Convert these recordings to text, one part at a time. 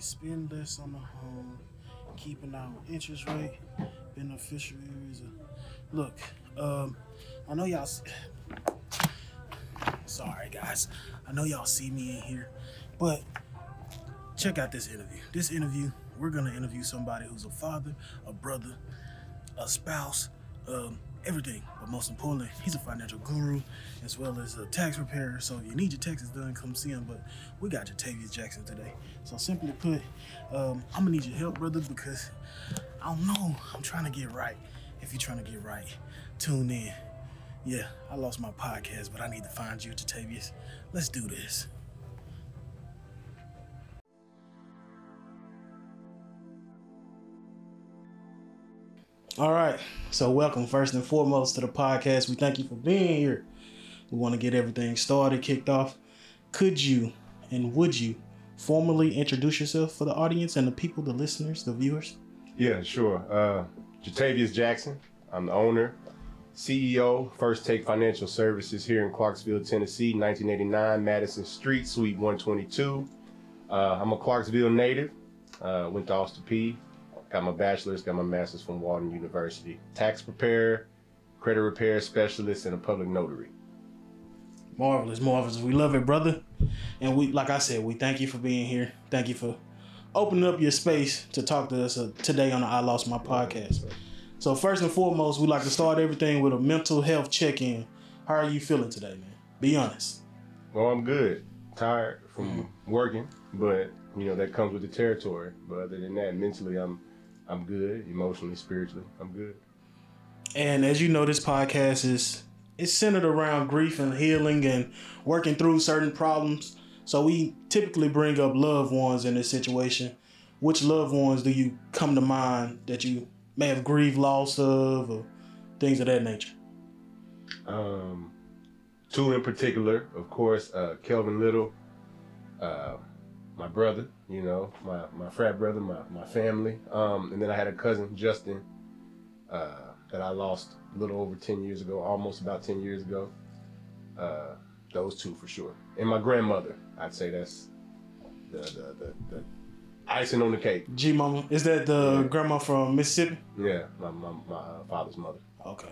spend less on the home, keeping our interest rate, beneficiaries. Look, um, I know y'all. Sorry, guys. I know y'all see me in here, but check out this interview. This interview, we're gonna interview somebody who's a father, a brother, a spouse, um, everything. But most importantly, he's a financial guru as well as a tax preparer. So if you need your taxes done, come see him. But we got Jatavious Jackson today. So simply put, um, I'm gonna need your help, brother, because I don't know. I'm trying to get right. If you're trying to get right, tune in. Yeah, I lost my podcast, but I need to find you, Jatavius. Let's do this. All right. So, welcome first and foremost to the podcast. We thank you for being here. We want to get everything started, kicked off. Could you and would you formally introduce yourself for the audience and the people, the listeners, the viewers? Yeah, sure. Uh, Jatavious Jackson. I'm the owner, CEO, First Take Financial Services here in Clarksville, Tennessee, 1989 Madison Street, Suite 122. Uh, I'm a Clarksville native. Uh, went to Austin Peay. Got my bachelor's, got my master's from Walden University. Tax preparer, credit repair specialist, and a public notary. Marvelous, marvelous. We love it, brother. And we, like I said, we thank you for being here. Thank you for opening up your space to talk to us uh, today on the I Lost My podcast. So first and foremost, we like to start everything with a mental health check-in. How are you feeling today, man? Be honest. Well, I'm good. Tired from working, but you know that comes with the territory. But other than that, mentally, I'm I'm good. Emotionally, spiritually, I'm good. And as you know, this podcast is it's centered around grief and healing and working through certain problems. So we typically bring up loved ones in this situation. Which loved ones do you come to mind that you may have grieved loss of or things of that nature? Um, two in particular, of course, uh, Kelvin Little, uh, my brother, you know, my, my frat brother, my, my family. Um, and then I had a cousin, Justin, uh, that I lost a little over 10 years ago, almost about 10 years ago. Uh, those two for sure. And my grandmother, I'd say that's the, the, the, the icing on the cake. G Mama, is that the Yeah. grandma from Mississippi? Yeah, my, my, my uh, father's mother. Okay.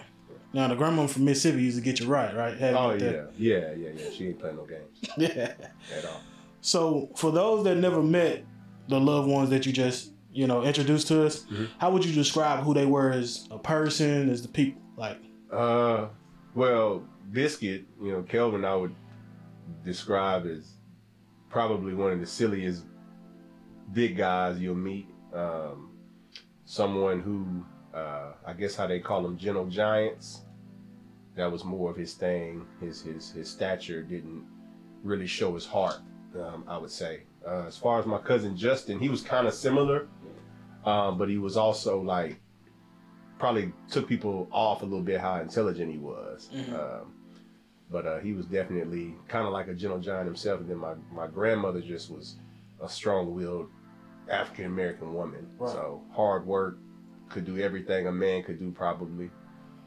Now the grandma from Mississippi used to get you right, right? Oh, yeah, that- yeah, yeah, yeah. She ain't playing no games yeah. at all. So, for those that never met the loved ones that you just, you know, introduced to us, Mhm. how would you describe who they were as a person, as the people? Like, Uh, well, Biscuit, you know, Kelvin, I would describe as probably one of the silliest big guys you'll meet. Um, someone who, uh, I guess how they call them, gentle giants. That was more of his thing. His his his stature didn't really show his heart. Um, I would say. Uh, as far as my cousin Justin, he was kind of similar, um, but he was also like probably took people off a little bit how intelligent he was. Mhm. Um, but uh, he was definitely kind of like a gentle giant himself. And then my, my grandmother just was a strong willed African American woman. Right. So hard work, could do everything a man could do probably.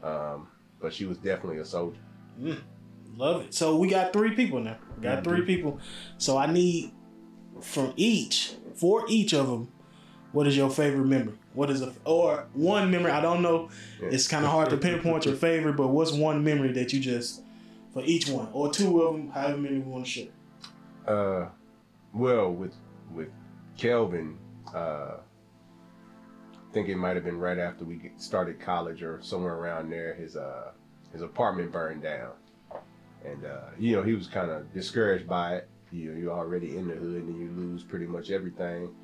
Um, but she was definitely a soldier. mm, love it. So, we got three people now. Got three people. So, I need from each, for each of them, what is your favorite memory? What is a, or one memory? I don't know. It's kind of hard to pinpoint your favorite, but what's one memory that you just, for each one, or two of them, however many we want to share? Uh, well, with with Kelvin, uh, I think it might have been right after we started college or somewhere around there. His uh his apartment burned down, and uh, you know he was kind of discouraged by it. You you're already in the hood and you lose pretty much everything.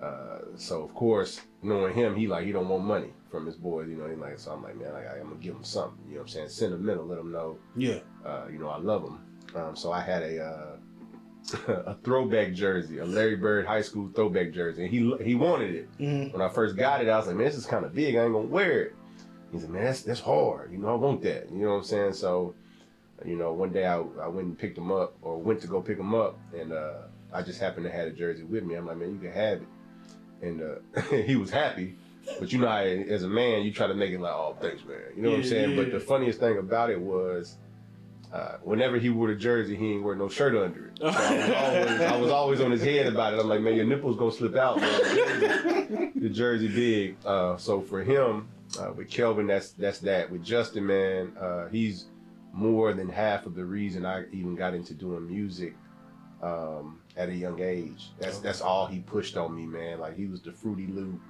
Uh, so of course, knowing him, he like he don't want money from his boys. You know, he like so I'm like man, I, I'm gonna give him something. You know what I'm saying? Sentimental, let him know Yeah. uh, you know, I love him. Um, so I had a uh, a throwback jersey, a Larry Bird High School throwback jersey. And he he wanted it. hmm When I first got it, I was like, man, this is kind of big. I ain't gonna wear it. He said, man, that's that's hard. You know, I want that. You know what I'm saying? So, you know, one day I, I went and picked him up, or went to go pick him up, and uh, I just happened to have a jersey with me. I'm like, man, you can have it. And uh, he was happy. But you know, how, as a man, you try to make it like, oh, thanks, man. You know what I'm saying? yeah. But the funniest thing about it was, uh, whenever he wore the jersey, he ain't wear no shirt under it. So I, was always, I was always on his head about it. I'm like, man, your nipples gonna slip out. Man. The, jersey, the jersey big. Uh, so for him, uh, with Kelvin, that's that's that. With Justin, man, uh, he's more than half of the reason I even got into doing music um, at a young age. That's that's all he pushed on me, man. Like he was the fruity loop.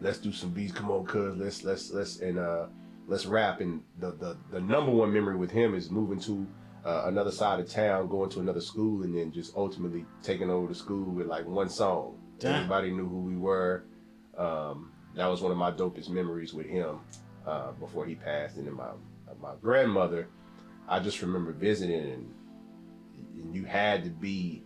Let's do some beats. Come on, cuz let's let's let's and uh let's rap. And the the, the number one memory with him is moving to uh, another side of town, going to another school, and then just ultimately taking over the school with like one song. Damn. Everybody knew who we were. Um, that was one of my dopest memories with him uh, before he passed. And then my my grandmother, I just remember visiting, and, and you had to be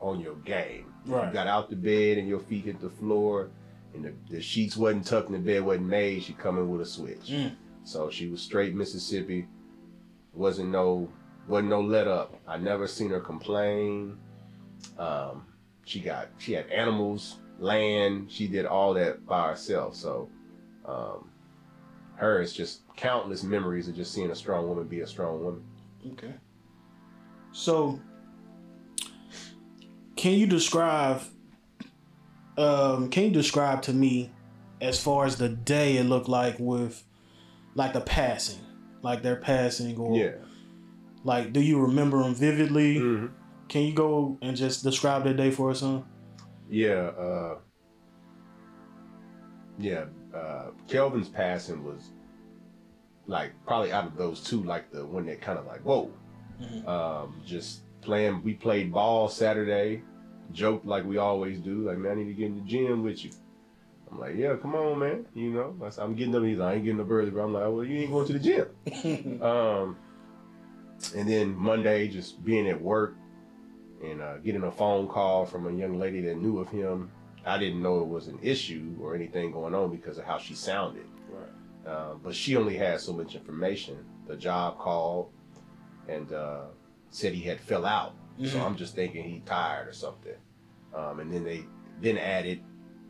on your game. Right. You got out the bed and your feet hit the floor, and the, the sheets wasn't tucked and the bed wasn't made. She come in with a switch. Mm. So she was straight Mississippi. Wasn't no wasn't no let up. I never seen her complain. Um, she got she had animals, land. She did all that by herself. So um, her is just countless memories of just seeing a strong woman be a strong woman. Okay. So, can you describe? Um, can you describe to me, as far as the day it looked like with, like the passing, like their passing, or Yeah. like, do you remember them vividly? hmm Can you go and just describe that day for us, son? Yeah, uh, yeah. Uh, Kelvin's passing was like probably out of those two, like the one that kind of like whoa. Mhm. Um, just playing. We played ball Saturday. Joked like we always do. Like man, I need to get in the gym with you. I'm like, yeah, come on, man. You know, I'm getting up. He's like, I ain't getting up early, but I'm like, well, you ain't going to the gym. Um, and then Monday, just being at work and uh, getting a phone call from a young lady that knew of him. I didn't know it was an issue or anything going on because of how she sounded. right. Uh, but she only had so much information. The job called and uh, said he had fell out. So Mhm. I'm just thinking he tired or something. Um, and then they then added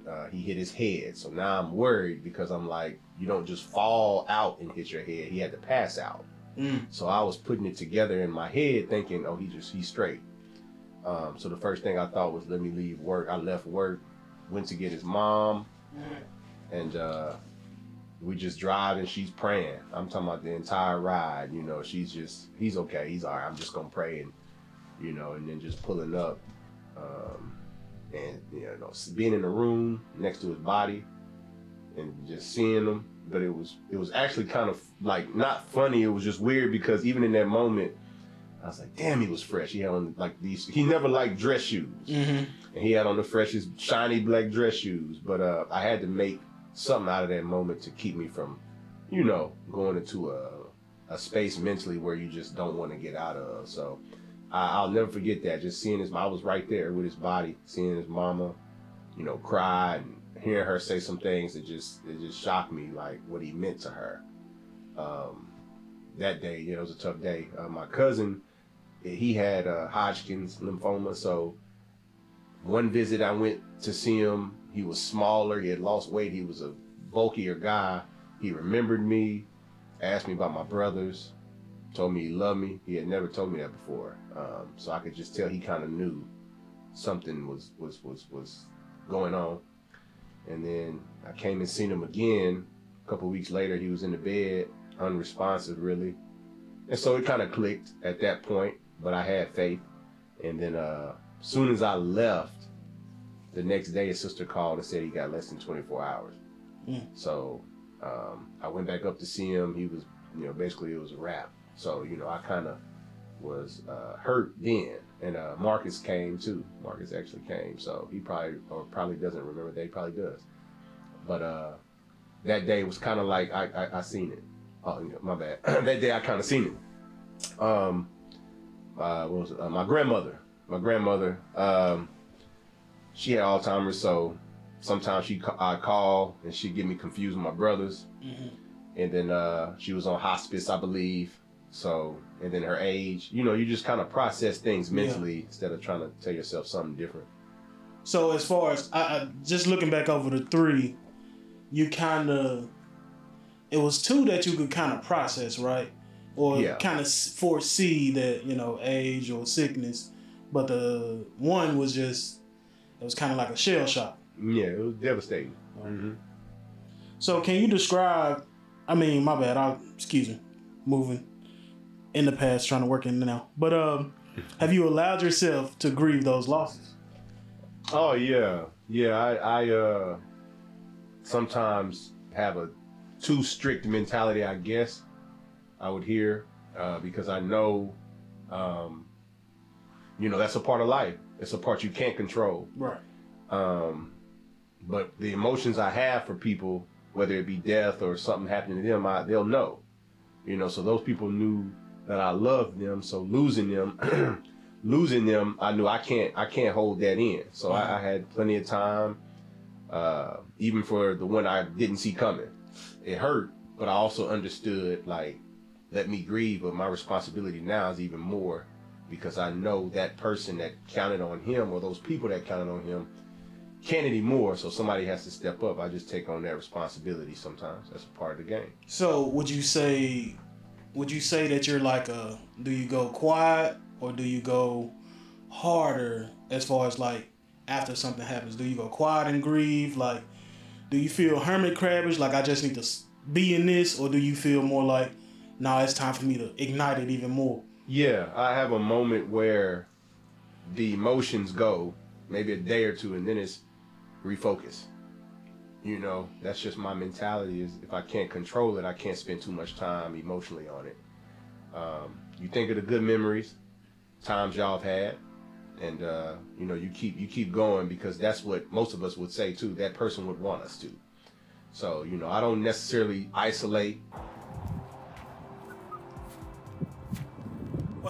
uh, he hit his head. So now I'm worried because I'm like, you don't just fall out and hit your head. He had to pass out. Mm. So I was putting it together in my head, thinking, oh, he just he's straight. Um, so the first thing I thought was, let me leave work. I left work, went to get his mom, and uh, we just drive and she's praying. I'm talking about the entire ride. You know, she's just he's okay. He's all right. I'm just gonna pray and you know, and then just pulling up, um, and you know, being in the room next to his body, and just seeing him. But it was it was actually kind of like not funny. It was just weird because even in that moment, I was like, damn, he was fresh. He had on like these. He never liked dress shoes Mm-hmm. And he had on the freshest shiny black dress shoes. But uh, I had to make something out of that moment to keep me from, you know, going into a a space mentally where you just don't want to get out of. So I, I'll never forget that. Just seeing his, I was right there with his body, seeing his mama, you know, cry and hearing her say some things that just it just shocked me, like what he meant to her. Um, that day, you know, it was a tough day. Uh, my cousin, he had uh, Hodgkin's lymphoma, so one visit I went to see him. He was smaller. He had lost weight. He was a bulkier guy. He remembered me, asked me about my brothers, told me he loved me. He had never told me that before. Um, so I could just tell he kind of knew something was, was, was, was going on. And then I came and seen him again. A couple weeks later, he was in the bed, unresponsive, really. And so it kind of clicked at that point, but I had faith. And then uh, soon as I left, the next day his sister called and said he got less than 24 hours. Mm. So um, I went back up to see him. He was, you know, basically it was a wrap. So, you know, I kind of was uh, hurt then. And uh, Marcus came too. Marcus actually came. So he probably, or probably doesn't remember that. He probably does. But uh, that day was kind of like, I, I, I seen it. Oh, you know, my bad. that day I kind of seen it. Um, uh, was it? Uh, my grandmother. My grandmother, um, she had Alzheimer's, so sometimes she I call and she'd get me confused with my brothers. Mm-hmm. And then uh, she was on hospice, I believe. So, and then her age, you know, you just kind of process things Yeah. mentally instead of trying to tell yourself something different. So as far as I, I just looking back over the three, you kind of it was two that you could kind of process, right? or Yeah. kind of foresee that you know age or sickness, but the one was just it was kind of like a shell shock. Yeah, it was devastating. hmm So can you describe? I mean, my bad. I excuse me, moving in the past, trying to work in the now. But um, have you allowed yourself to grieve those losses? Oh yeah, yeah. I, I uh, sometimes have a too strict mentality. I guess I would hear uh, because I know, um, you know, that's a part of life. It's a part you can't control. Right. Um, but the emotions I have for people, whether it be death or something happening to them, I, they'll know. You know, so those people knew that I loved them. So losing them, losing them, I knew I can't, I can't hold that in. So I, I had plenty of time, uh, even for the one I didn't see coming. It hurt, but I also understood like, let me grieve. But my responsibility now is even more because I know that person that counted on him or those people that counted on him can't anymore. So somebody has to step up. I just take on that responsibility sometimes. That's a part of the game. So would you say, would you say that you're like a? Do you go quiet or do you go harder as far as like after something happens? Do you go quiet and grieve? Like, do you feel hermit crabbish? Like I just need to be in this, or do you feel more like, nah, it's time for me to ignite it even more? Yeah, I have a moment where the emotions go, maybe a day or two, and then it's refocus. You know, that's just my mentality. Is if I can't control it, I can't spend too much time emotionally on it. Um, you think of the good memories, times y'all have had, and uh, you know you keep you keep going because that's what most of us would say too. That person would want us to. So you know, I don't necessarily isolate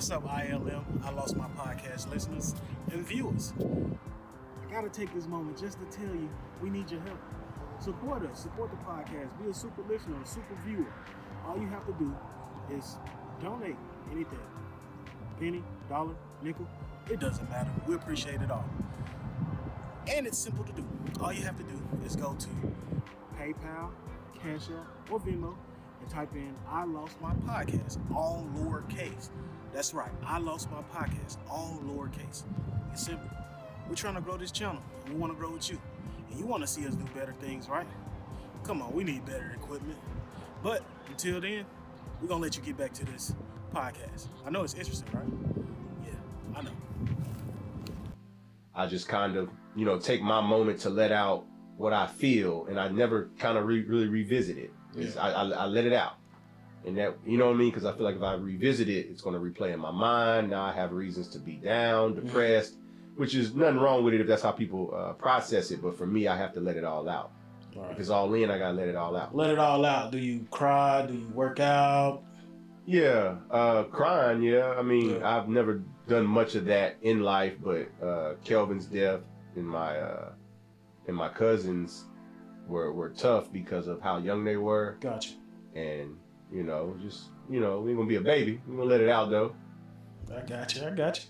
What's up, ILM? I lost my podcast listeners and viewers. I gotta take this moment just to tell you we need your help. Support us, support the podcast, be a super listener, a super viewer. All you have to do is donate anything penny, dollar, nickel. It doesn't matter. We appreciate it all. And it's simple to do. All you have to do is go to PayPal, Cash App, or Venmo and type in I Lost My Podcast, all lowercase. That's right, I Lost My Podcast, all lowercase. It's simple. We're trying to grow this channel. and We want to grow with you. And you want to see us do better things, right? Come on, we need better equipment. But until then, we're going to let you get back to this podcast. I know it's interesting, right? Yeah, I know. I just kind of, you know, take my moment to let out what I feel, and I never kind of re- really revisit it. It's- I, I, I let it out, and that, you know what I mean? Because I feel like if I revisit it, it's going to replay in my mind. Now I have reasons to be down, depressed, which is nothing wrong with it if that's how people uh, process it. But for me, I have to let it all out. If it's all in, I gotta let it all out. Let it all out. Do you cry? Do you work out? Yeah, uh, crying. Yeah, I mean, Yeah. I've never done much of that in life, but uh, Kelvin's death and my uh, and my cousins were were tough because of how young they were, Gotcha. and you know, just you know, we ain't gonna be a baby. We gonna let it out though. I got you. I got you.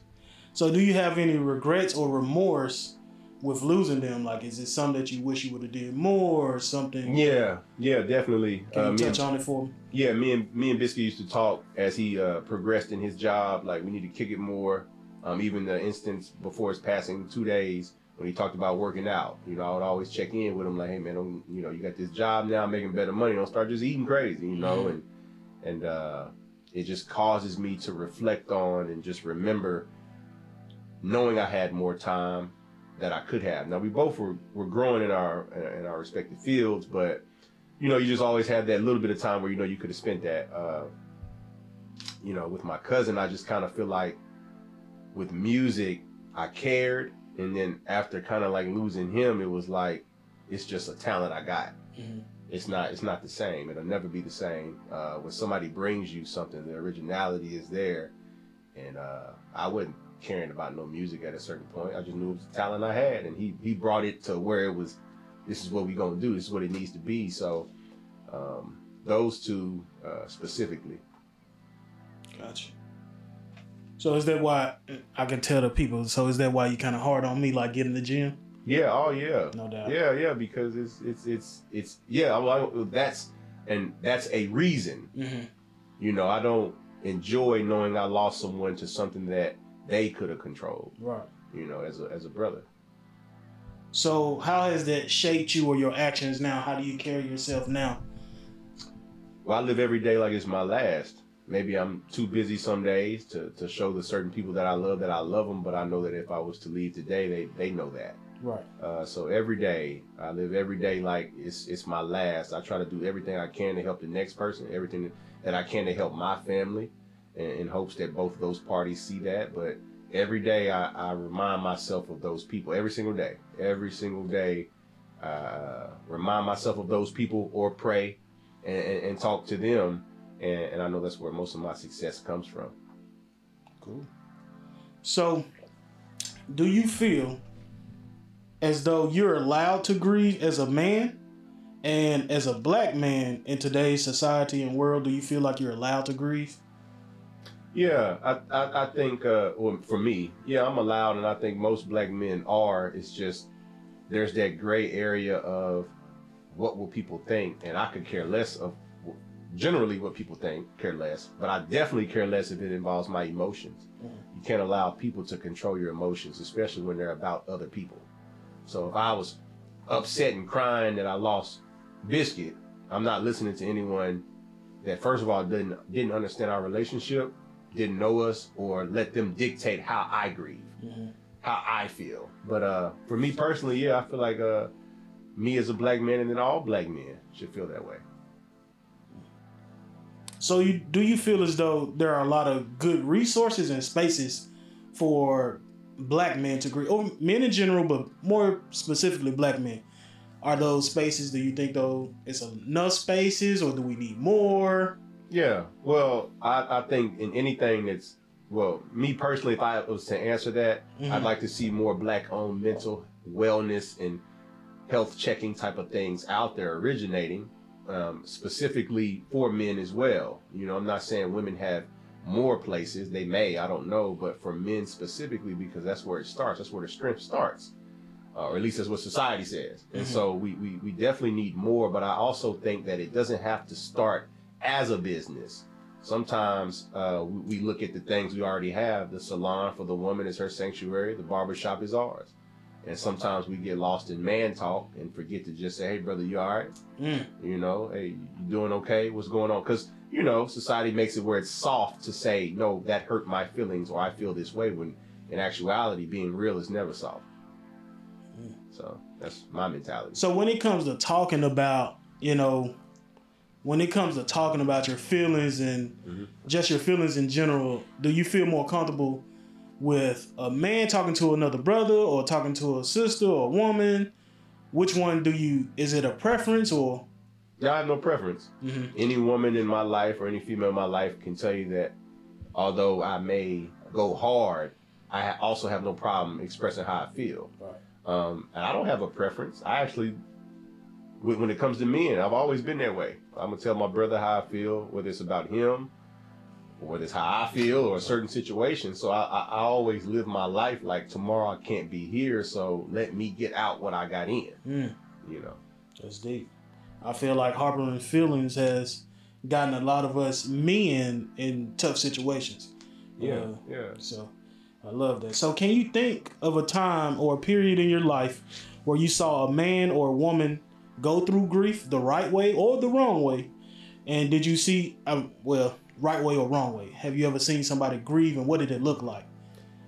So, do you have any regrets or remorse with losing them? Like, is it something that you wish you would have did more, or something? Yeah, yeah, definitely. Can you Uh, me touch and- on it for me? Yeah, me and me and Biscuit used to talk as he uh, progressed in his job. Like we need to kick it more. Um, even the instance before his passing, two days when he talked about working out. You know, I would always check in with him, like, "Hey man, don't, you know, you got this job now, making better money. Don't start just eating crazy." You know, Mhm. and and uh, it just causes me to reflect on and just remember knowing I had more time that I could have. Now we both were, were growing in our in our respective fields, but you know, you just always had that little bit of time where you know you could have spent that. Uh, you know, with my cousin, I just kind of feel like with music, I cared, and then after kind of like losing him, it was like it's just a talent I got. Mhm. It's not it's not the same. It'll never be the same. Uh, when somebody brings you something, the originality is there, and uh, I wasn't caring about no music at a certain point. I just knew it was a talent I had, and he he brought it to where it was. This is what we're gonna do. This is what it needs to be. So um, those two uh, specifically. Gotcha. So, is that why I can tell the people? So, is that why you kind of hard on me, like getting the gym? Yeah. Oh yeah. No doubt. Yeah. Yeah. Because it's it's it's it's yeah. Well, I- that's and that's a reason. hmm You know, I don't enjoy knowing I lost someone to something that they could have controlled. Right. You know, as a as a brother. So how has that shaped you or your actions now? How do you carry yourself now? Well, I live every day like it's my last. Maybe I'm too busy some days to, to show the certain people that I love that I love them, but I know that if I was to leave today, they, they know that. Right. Uh, so every day, I live every day like it's it's my last. I try to do everything I can to help the next person, everything that I can to help my family, in, in hopes that both of those parties see that. But every day, I, I remind myself of those people. Every single day, every single day, uh, remind myself of those people or pray and, and, and talk to them. And, and I know that's where most of my success comes from. Cool. So, do you feel as though you're allowed to grieve as a man and as a black man in today's society and world? Do you feel like you're allowed to grieve? Yeah, I, I, I think uh, well, for me, yeah, I'm allowed, and I think most black men are. It's just there's that gray area of what will people think, and I could care less of generally what people think, care less, but I definitely care less if it involves my emotions. Mhm. You can't allow people to control your emotions, especially when they're about other people. So if I was upset and crying that I lost Biscuit, I'm not listening to anyone that first of all didn't didn't understand our relationship, didn't know us, or let them dictate how I grieve, how I feel. But uh, for me personally, yeah, I feel like uh, me as a black man, and then all black men should feel that way. So, you do you feel as though there are a lot of good resources and spaces for black men to grieve, or men in general, but more specifically black men? Are those spaces? Do you think though it's enough spaces, or do we need more? Yeah, well, I, I think in anything that's well, me personally, if I was to answer that, I'd Mhm. like to see more black-owned mental wellness and health checking type of things out there originating, um, specifically for men as well. You know, I'm not saying women have more places; they may, I don't know, but for men specifically, because that's where it starts. That's where the strength starts, uh, or at least that's what society says. And Mhm. so we, we we definitely need more. But I also think that it doesn't have to start as a business. Sometimes uh, we, we look at the things we already have. The salon for the woman is her sanctuary. The barber shop is ours. And sometimes we get lost in man talk and forget to just say, "Hey, brother, you all right? Mm. You know, hey, you doing okay? What's going on?" Because you know, society makes it where it's soft to say, "No, that hurt my feelings," or "I feel this way." When in actuality, being real is never soft. Mm. So that's my mentality. So when it comes to talking about, you know, when it comes to talking about your feelings and Mhm. just your feelings in general, do you feel more comfortable with a man talking to another brother or talking to a sister or a woman? Which one do you? Is it a preference or? Yeah, I have no preference. Mhm. any woman in my life or any female in my life can tell you that although I may go hard, I also have no problem expressing how I feel. Right. Um, and I don't have a preference. I actually, when when it comes to men, I've always been that way. I'm gonna tell my brother how I feel, whether it's about him, or whether it's how I feel, or a certain situation. So I, I, I always live my life like tomorrow I can't be here, so let me get out what I got in. Mm, You know. that's deep. I feel like harboring feelings has gotten a lot of us men in tough situations. Uh, yeah. So I love that. So can you think of a time or a period in your life where you saw a man or a woman go through grief the right way or the wrong way? And did you see um, well, right way or wrong way? Have you ever seen somebody grieve and what did it look like?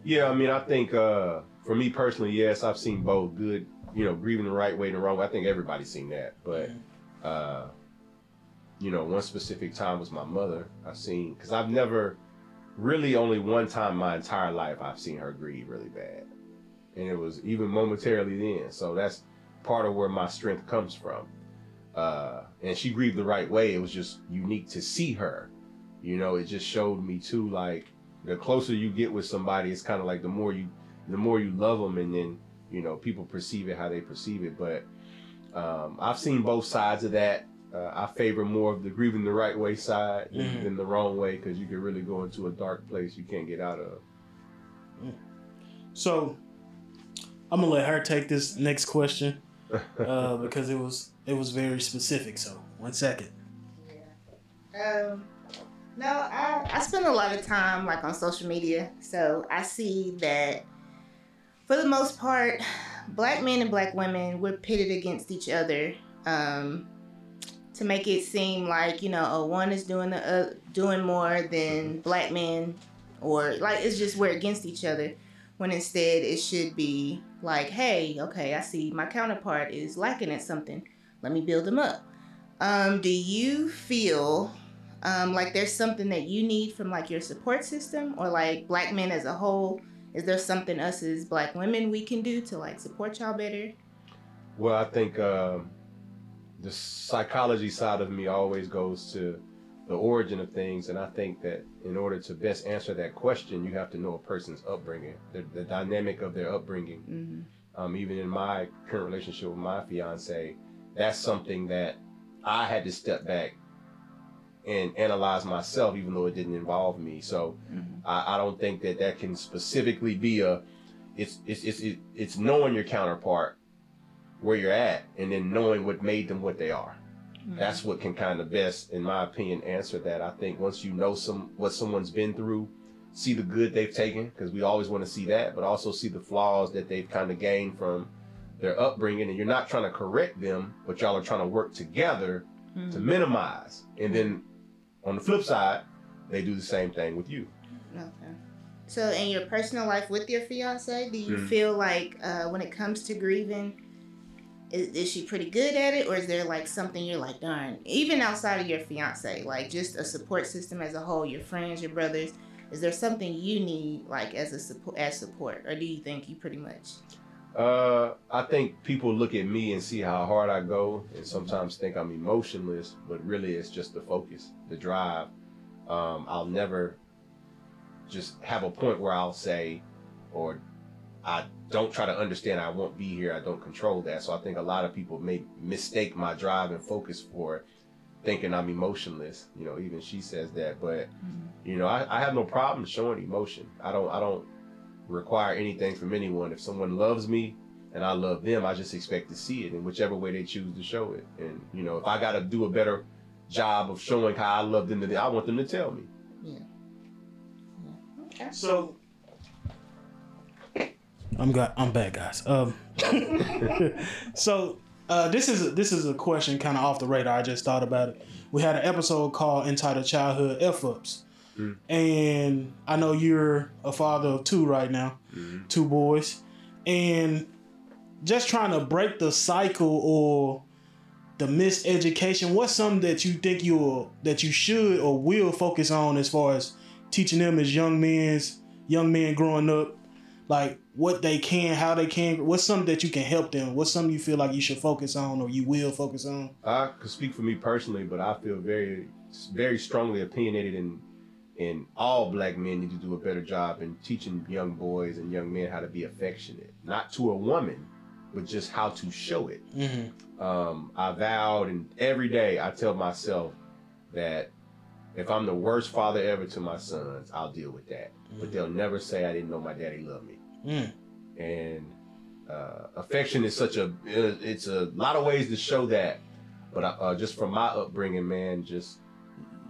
Yeah, I mean, I think uh, for me personally, yes, I've seen both good, you know, grieving the right way and the wrong way. I think everybody's seen that. But, uh, you know, one specific time was my mother. I've seen, because I've never, really only one time my entire life I've seen her grieve really bad. And it was even momentarily then. So that's part of where my strength comes from. Uh, and she grieved the right way. It was just unique to see her. You know, it just showed me too, like, the closer you get with somebody, it's kind of like the more you, the more you love them, and then you know people perceive it how they perceive it. But um, I've seen both sides of that. Uh, I favor more of the grieving the right way side than, Mhm. than the wrong way because you can really go into a dark place you can't get out of. So I'm gonna let her take this next question uh, because it was it was very specific. So one second. Yeah. Um, No, I, I spend a lot of time like on social media, so I see that for the most part, black men and black women we're pitted against each other um, to make it seem like you know, oh, one is doing the uh, doing more than black men, or like it's just we're against each other. When instead it should be like, hey, okay, I see my counterpart is lacking at something. Let me build them up. Um, do you feel um, like there's something that you need from like your support system or like black men as a whole? Is there something us as black women we can do to like support y'all better? Well, I think um, the psychology side of me always goes to the origin of things, and I think that in order to best answer that question, you have to know a person's upbringing, the, the dynamic of their upbringing. Mm-hmm. Um, even in my current relationship with my fiance, that's something that I had to step back and analyze myself, even though it didn't involve me. So Mm-hmm. I, I don't think that that can specifically be a. It's it's it's it's knowing your counterpart, where you're at, and then knowing what made them what they are. Mm-hmm. That's what can kind of best, in my opinion, answer that. I think once you know some what someone's been through, see the good they've taken, because we always want to see that, but also see the flaws that they've kind of gained from their upbringing, and you're not trying to correct them, but y'all are trying to work together Mhm. to minimize. And then on the flip side, they do the same thing with you. Okay. So, in your personal life with your fiance, do you Mhm. feel like uh, when it comes to grieving, is, is she pretty good at it, or is there like something you're like, darn, even outside of your fiance, like just a support system as a whole, your friends, your brothers, is there something you need like as a support as support, or do you think you pretty much? Uh, I think people look at me and see how hard I go, and sometimes think I'm emotionless, but really it's just the focus, the drive. Um, I'll never just have a point where I'll say, or I don't try to understand. I won't be here. I don't control that. So I think a lot of people may mistake my drive and focus for thinking I'm emotionless. You know, even she says that, but you know, I, I have no problem showing emotion. I don't. I don't require anything from anyone. If someone loves me and I love them, I just expect to see it in whichever way they choose to show it. And you know, if I got to do a better job of showing how I love them, I want them to tell me. Yeah, okay. So I'm got I'm back, guys. Um, so uh, this is a, this is a question kind of off the radar. I just thought about it. We had an episode called entitled "Childhood F Ups," Mm. and I know you're a father of two right now, two boys, and just trying to break the cycle or the miseducation. What's something that you think you that you should or will focus on as far as teaching them as young men's young men growing up, like what they can, how they can. What's something that you can help them? What's something you feel like you should focus on or you will focus on? I could speak for me personally, but I feel very, very strongly opinionated in in all black men need to do a better job in teaching young boys and young men how to be affectionate, not to a woman, but just how to show it. Mm-hmm. um, I vowed, and every day I tell myself that if I'm the worst father ever to my sons, I'll deal with that. But they'll never say I didn't know my daddy loved me. Mm. And uh, affection is such a it's a lot of ways to show that. But uh, just from my upbringing, man, just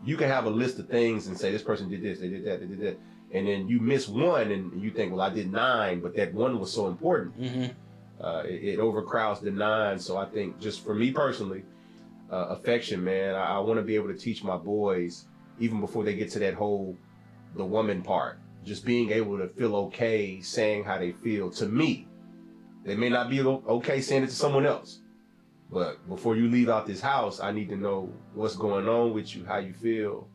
you can have a list of things and say this person did this, they did that, they did that, and then you miss one, and you think, well, I did nine, but that one was so important Mm-hmm. uh, it, it overcrowds the nine. So I think just for me personally, uh, affection, man, I, I want to be able to teach my boys even before they get to that whole the woman part. Just being able to feel okay saying how they feel to me. They may not be okay saying it to someone else, but before you leave out this house, I need to know what's going on with you, how you feel,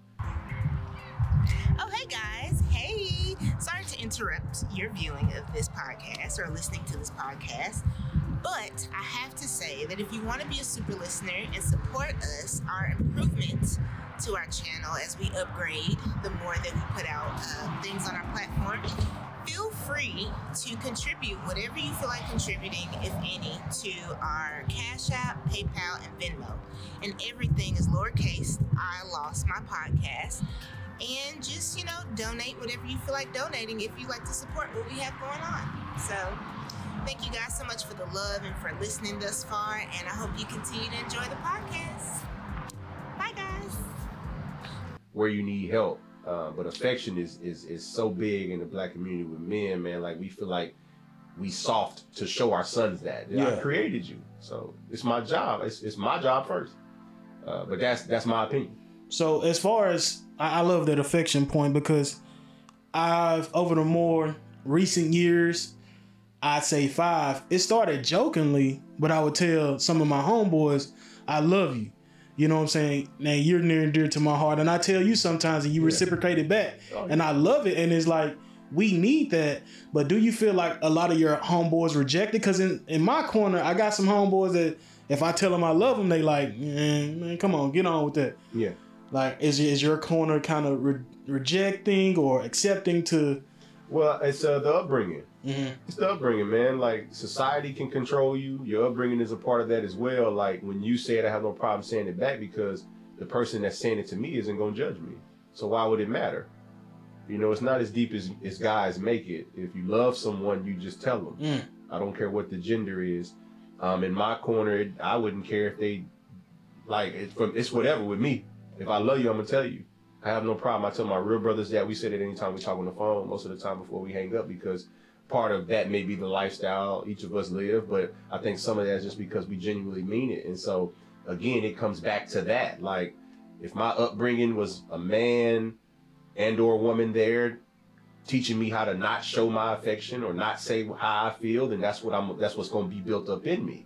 Oh, hey guys. Hey. Sorry to interrupt your viewing of this podcast or listening to this podcast. But I have to say that if you want to be a super listener and support us, our improvement to our channel as we upgrade the more that we put out uh, things on our platform, feel free to contribute whatever you feel like contributing, if any, to our Cash App, PayPal, and Venmo. And everything is lowercase. I lost my podcast and just you know donate whatever you feel like donating if you like to support what we have going on so thank you guys so much for the love and for listening thus far and i hope you continue to enjoy the podcast bye guys where you need help. Uh, but affection is is is so big in the black community with men, man. Like we feel like we soft to show our sons that I Yeah. created you, so it's my job. It's, it's my job first. Uh, but that's that's my opinion. So as far as I, I love that affection point because I've over the more recent years, I'd say five. It started jokingly, but I would tell some of my homeboys, "I love you." You know what I'm saying? Now you're near and dear to my heart, and I tell you sometimes, and you reciprocate it back, Oh, and I love it. And it's like we need that. But do you feel like a lot of your homeboys reject it? Because in in my corner, I got some homeboys that if I tell them I love them, they like, man, man, come on, get on with that. Yeah. Like, is is your corner kind of re- rejecting or accepting to? Well, it's uh, the upbringing. Mhm. It's the upbringing, man. Like society can control you. Your upbringing is a part of that as well. Like when you say it, I have no problem saying it back because the person that's saying it to me isn't gonna judge me. So why would it matter? You know, it's not as deep as, as guys make it. If you love someone, you just tell them. Mm. I don't care what the gender is. Um, in my corner, it, I wouldn't care if they like it's from it's whatever with me. If I love you, I'm gonna tell you. I have no problem. I tell my real brothers that we say it anytime we talk on the phone, most of the time before we hang up, because part of that may be the lifestyle each of us live, but I think some of that is just because we genuinely mean it. And so again, it comes back to that. Like if my upbringing was a man and or woman there teaching me how to not show my affection or not say how I feel, then that's what I'm that's what's going to be built up in me.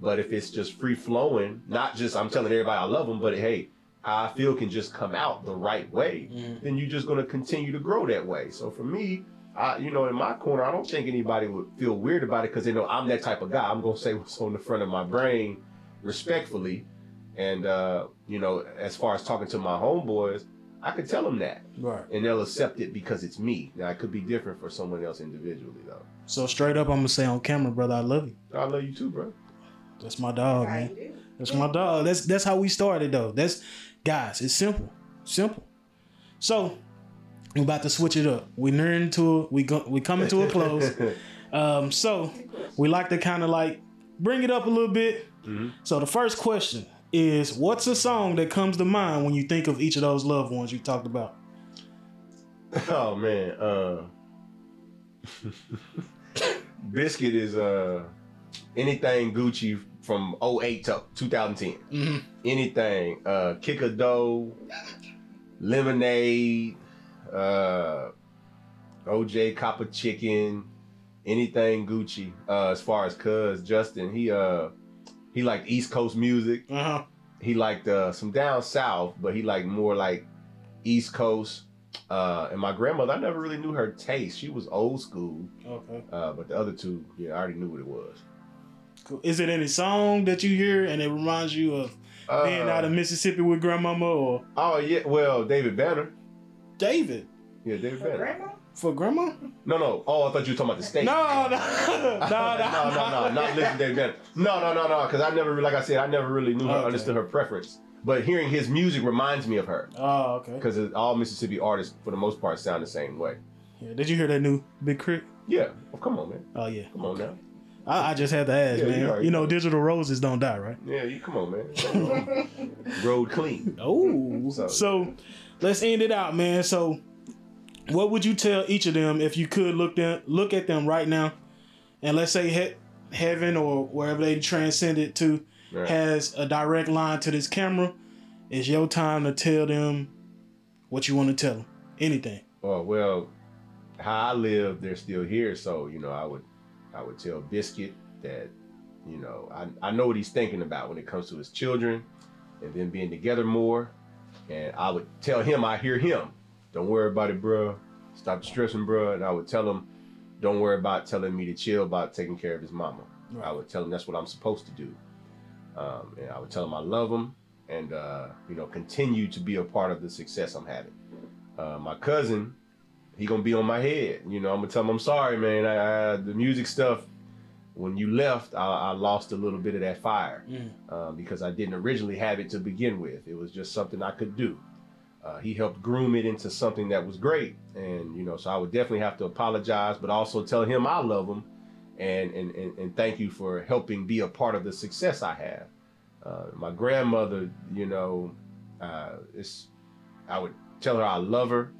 But if it's just free flowing, not just I'm telling everybody I love them, but hey, how I feel can just come out the right way, Mhm. then you're just going to continue to grow that way. So for me, I, you know, in my corner, I don't think anybody would feel weird about it because they know I'm that type of guy. I'm going to say what's on the front of my brain respectfully. And, uh, you know, as far as talking to my homeboys, I could tell them that Right. and they'll accept it because it's me. Now, it could be different for someone else individually, though. So straight up, I'm gonna say on camera, brother, I love you. I love you too, bro. That's my dog, man. That's my dog. That's that's how we started though. That's guys, it's simple. Simple. So we about to switch it up. We nearing to we go we coming to a close. um so we like to kind of like bring it up a little bit. Mhm. So the first question is what's a song that comes to mind when you think of each of those loved ones you talked about? oh man, uh Biscuit is uh anything Gucci from 08 to 2010. Mm-hmm. Anything. Uh Kick a Dough, Lemonade, uh OJ Copper Chicken, anything Gucci. Uh as far as cuz Justin, he uh he liked East Coast music. Uh-huh. he liked uh, some down south, but he liked more like East Coast. Uh, and my grandmother, I never really knew her taste. She was old school, Okay. uh, but the other two, yeah, I already knew what it was. Cool. Is it any song that you hear and it reminds you of Uh, being out of Mississippi with grandmama or oh yeah, well, David Banner. David Yeah, David For Banner. grandma? for grandma? No, no. Oh, I thought you were talking about the state. No, no, no, no, no, no, no, not listen to David Banner. No, no, no, no, because I never, like I said, I never really knew her, Okay. understood her preference. But hearing his music reminds me of her Oh, okay. because all Mississippi artists, for the most part, sound the same way. Yeah, did you hear that new Big K.R.I.T.? Yeah, well, come on, man, Oh yeah. come on now. I, I just had to ask, Yeah, man. already You know, know. digital roses don't die, right? Yeah, you come on, man. Road clean. Oh, So- so let's end it out, man. So, what would you tell each of them if you could look them look at them right now, and let's say he- heaven or wherever they transcended to Right. has a direct line to this camera? It's your time to tell them what you want to tell them. Anything. Oh well, how I live, they're still here. So you know, I would, I would tell Biscuit that, you know, I I know what he's thinking about when it comes to his children, and then being together more. And I would tell him I hear him. Don't worry about it, bro. Stop stressing, bruh. And I would tell him, don't worry about telling me to chill about taking care of his mama. I would tell him that's what I'm supposed to do. Um, and I would tell him I love him and, uh, you know, continue to be a part of the success I'm having. Uh, my cousin, he gonna be on my head. You know, I'm gonna tell him I'm sorry, man. I, I, the music stuff, when you left, I, I lost a little bit of that fire Mm. uh, because I didn't originally have it to begin with. It was just something I could do. Uh, he helped groom it into something that was great, and you know, so I would definitely have to apologize, but also tell him I love him, and and and, and thank you for helping be a part of the success I have. Uh, my grandmother, you know, uh, it's I would tell her I love her,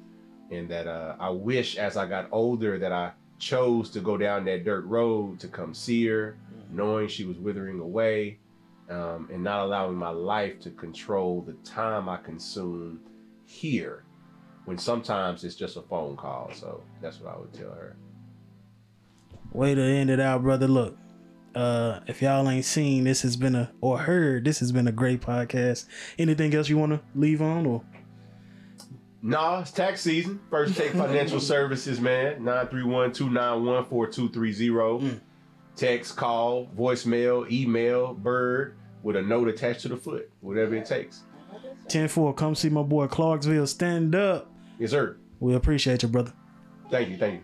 and that uh, I wish as I got older that I chose to go down that dirt road to come see her, knowing she was withering away, um, and not allowing my life to control the time I consume here. When sometimes it's just a phone call. So that's what I would tell her. Way to end it out, brother. Look, uh, if y'all ain't seen, this has been a or heard, this has been a great podcast. Anything else you want to leave on or? Nah, it's tax season. First Take Financial Services, man. 931-291-4230. Mm. Text, call, voicemail, email, bird with a note attached to the foot. Whatever it takes. 10 4, come see my boy Clarksville stand up. Yes, sir. We appreciate you, brother. Thank you, thank you.